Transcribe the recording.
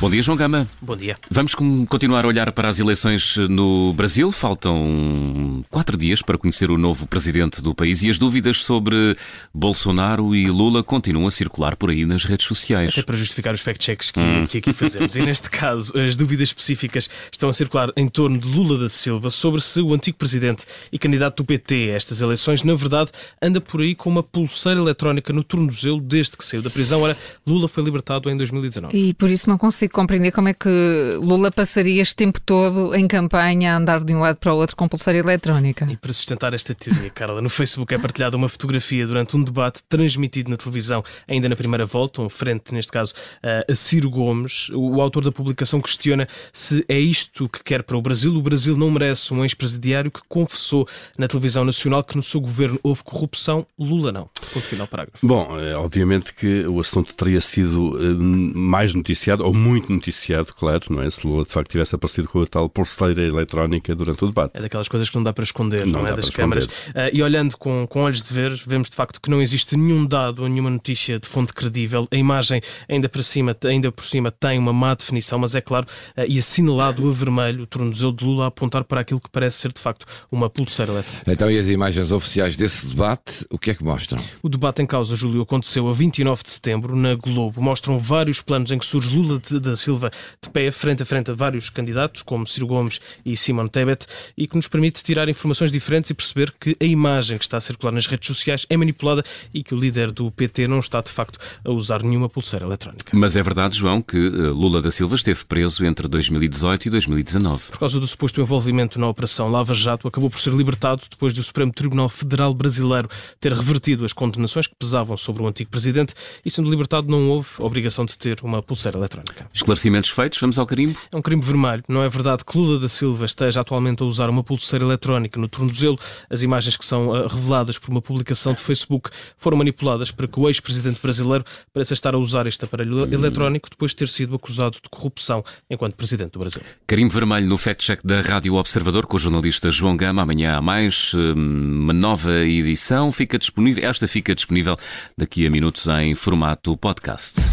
Bom dia, João Gama. Bom dia. Vamos continuar a olhar para as eleições no Brasil. Faltam quatro dias para conhecer o novo presidente do país e as dúvidas sobre Bolsonaro e Lula continuam a circular por aí nas redes sociais. Até para justificar os fact-checks que, hum. que aqui fazemos. e neste caso, as dúvidas específicas estão a circular em torno de Lula da Silva sobre se o antigo presidente e candidato do PT a estas eleições, na verdade, anda por aí com uma pulseira eletrónica no tornozelo desde que saiu da prisão. Ora, Lula foi libertado em 2019. E por isso não consigo consigo compreender como é que Lula passaria este tempo todo em campanha a andar de um lado para o outro com pulseira eletrónica. E para sustentar esta teoria, Carla, no Facebook é partilhada uma fotografia durante um debate transmitido na televisão ainda na primeira volta, um frente, neste caso, a Ciro Gomes. O autor da publicação questiona se é isto que quer para o Brasil. O Brasil não merece um ex-presidiário que confessou na televisão nacional que no seu governo houve corrupção. Lula não. Ponto final, parágrafo. Bom, é, obviamente que o assunto teria sido eh, mais noticiado, ou muito muito noticiado, claro, não é? Se Lula de facto tivesse aparecido com a tal pulseira eletrónica durante o debate. É daquelas coisas que não dá para esconder, não, não é? Das câmaras. Uh, e olhando com, com olhos de ver, vemos de facto que não existe nenhum dado ou nenhuma notícia de fonte credível. A imagem, ainda, para cima, ainda por cima, tem uma má definição, mas é claro, uh, e assinalado a vermelho, o tornozelo de Lula a apontar para aquilo que parece ser de facto uma pulseira eletrónica. Então, e as imagens oficiais desse debate, o que é que mostram? O debate em causa, Júlio, aconteceu a 29 de setembro na Globo. Mostram vários planos em que surge Lula de, da Silva de pé, frente a frente a vários candidatos, como Ciro Gomes e Simon Tebet, e que nos permite tirar informações diferentes e perceber que a imagem que está a circular nas redes sociais é manipulada e que o líder do PT não está, de facto, a usar nenhuma pulseira eletrónica. Mas é verdade, João, que eh, Lula da Silva esteve preso entre 2018 e 2019. Por causa do suposto envolvimento na Operação Lava Jato, acabou por ser libertado depois do Supremo Tribunal Federal Brasileiro ter revertido as condenações que pesavam sobre o antigo presidente e, sendo libertado, não houve obrigação de ter uma pulseira eletrónica. Esclarecimento Esclarecimentos feitos, vamos ao carimbo. É um carimbo vermelho. Não é verdade que Lula da Silva esteja atualmente a usar uma pulseira eletrónica no tornozelo. As imagens que são uh, reveladas por uma publicação de Facebook foram manipuladas para que o ex-presidente brasileiro pareça estar a usar este aparelho hum. eletrónico depois de ter sido acusado de corrupção enquanto presidente do Brasil. Carimbo vermelho no fact-check da Rádio Observador com o jornalista João Gama. Amanhã há mais hum, uma nova edição. Fica disponível, esta fica disponível daqui a minutos em formato podcast.